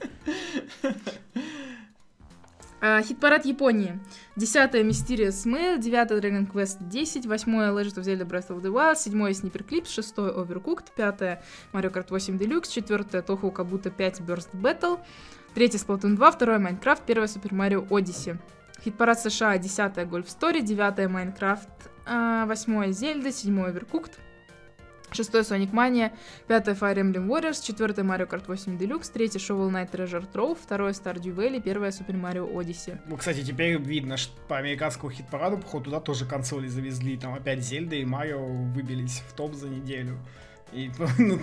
B: А, Хит-парад Японии. 10 Mysterious Mail, 9 Dragon Quest 10, 8 Legend of Zelda Breath of the Wild, 7 Sniper Clips, 6 Overcooked, 5 Mario Kart 8 Deluxe, 4 Toho Kabuto 5 Burst Battle, 3 Splatoon 2, 2 Minecraft, 1 Super Mario Odyssey. Хит-парад США 10 Golf Story, 9 Minecraft, 8 Zelda, 7 Overcooked, Шестой Sonic Mania, пятое Fire Emblem Warriors, четвертое Mario Kart 8 Deluxe, третье Shovel Knight Treasure Trove, второе Stardew Valley, первое Super Mario Odyssey.
A: Ну, кстати, теперь видно, что по американскому хит-параду, походу, туда тоже консоли завезли. Там опять Зельда и Марио выбились в топ за неделю. И, ну,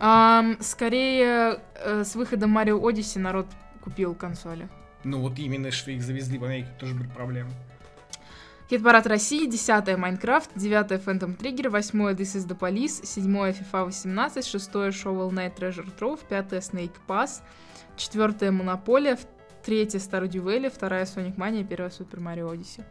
B: Ам, скорее, э, с выходом Mario Odyssey народ купил консоли.
A: ну вот именно, что их завезли в Америке, тоже были проблемы.
B: Хит-парад России, 10 Майнкрафт, 9 Phantom Trigger, 8 This is the Police, 7 FIFA 18, 6 Shovel Knight Treasure Trove, 5 Snake Pass, 4 Монополия, 3 Stardew Valley, 2 Sonic Mania, 1 Super Mario Odyssey.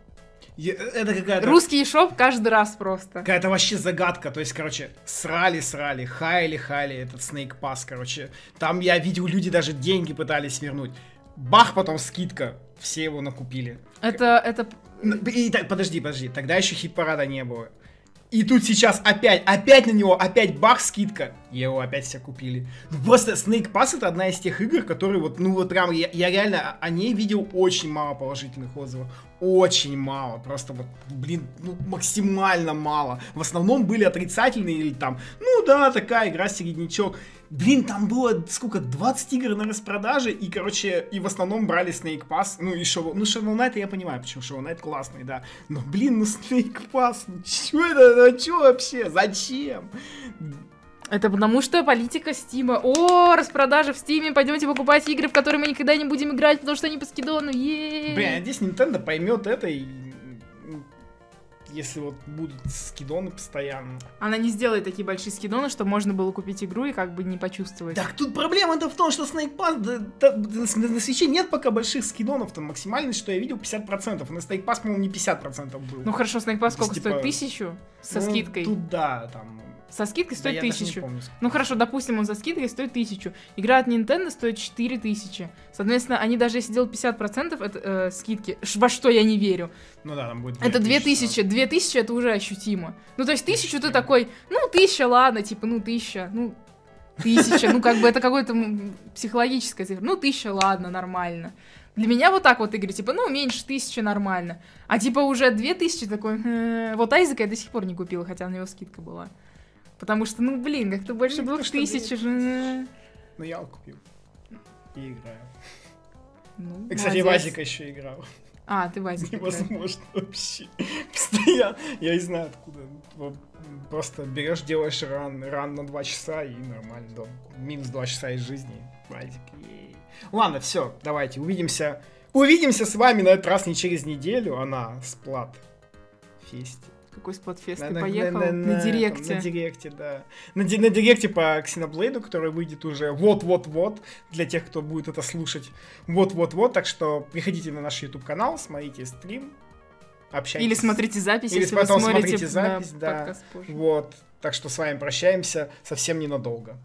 A: Я- Это какая-то...
B: Русский шоп каждый раз просто.
A: Какая-то вообще загадка. То есть, короче, срали-срали, хайли-хайли этот Snake Pass, короче. Там я видел, люди даже деньги пытались вернуть. Бах, потом скидка. Все его накупили.
B: Это, это...
A: Н- И так, подожди, подожди, тогда еще хит-парада не было. И тут сейчас опять, опять на него, опять бах, скидка. Его опять все купили. Ну, просто Snake Pass это одна из тех игр, которые вот, ну вот прям, я, я реально о ней видел очень мало положительных отзывов. Очень мало. Просто вот, блин, ну максимально мало. В основном были отрицательные или там, ну да, такая игра середнячок. Блин, там было сколько, 20 игр на распродаже, и, короче, и в основном брали Snake Pass, ну и Shovel, ну Shovel Knight я понимаю, почему Shovel Knight классный, да, но, блин, ну Snake Pass, ну чё это, ну чё вообще, зачем?
B: Это потому что политика Стима. О, распродажа в Стиме, пойдемте покупать игры, в которые мы никогда не будем играть, потому что они по скидону. Е-е-е.
A: Блин, надеюсь, Nintendo поймет это и если вот будут скидоны постоянно.
B: Она не сделает такие большие скидоны, чтобы можно было купить игру и как бы не почувствовать.
A: Так тут проблема-то в том, что Snake Pass, да, да, на, на свече нет пока больших скидонов, там максимальный, что я видел, 50%. На Snake Pass, по-моему, не 50% был.
B: Ну хорошо, Snake Pass сколько
A: Типа,
B: стоит? Тысячу? Со
A: Ну,
B: скидкой.
A: Тут да, там...
B: Со скидкой
A: да
B: стоит
A: не
B: тысячу.
A: помню, сколько.
B: Ну хорошо, допустим, он со скидкой стоит тысячу. Игра от Nintendo стоит 4000. Соответственно, они даже если делают 50% это, э, скидки, во что я не верю,
A: Ну да, там будет
B: это
A: 2000.
B: 2000. 2000 это уже ощутимо. Ну то есть тысячу ты такой, ну тысяча, ладно, типа, ну тысяча, ну тысяча, ну как бы это какое-то психологическое цифра. Ну тысяча, ладно, нормально. Для меня вот так вот игры, типа, ну, меньше тысячи нормально. А типа уже две тысячи такой, «Хм». вот Айзека я до сих пор не купила, хотя на него скидка была. Потому что, ну, блин, как-то больше
A: Ну,
B: двух тысяч
A: денег.
B: же.
A: Ну я купил. И играю.
B: Ну,
A: И, кстати. Вазика еще играл.
B: А, ты Вазик.
A: Невозможно вообще. Постоянно. Я не знаю откуда. Просто берешь, делаешь ран, ран на 2 часа и нормально. да. Минус 2 часа из жизни. Вазик. Ладно, все, давайте увидимся. Увидимся с вами на этот раз не через неделю, а на сплат фесте.
B: Какой сплатфест?
A: На-
B: Ты поехал
A: на-
B: на,
A: на-
B: директе.
A: На директе, да. На, ди- на директе по Xenoblade, который выйдет уже вот-вот-вот, для тех, кто будет это слушать. Вот-вот-вот, так что приходите на наш YouTube-канал, смотрите стрим, общайтесь.
B: Или смотрите запись,
A: Или
B: если вы
A: потом
B: смотрите
A: смотрите запись, да.
B: позже.
A: Вот, так что с вами прощаемся совсем ненадолго.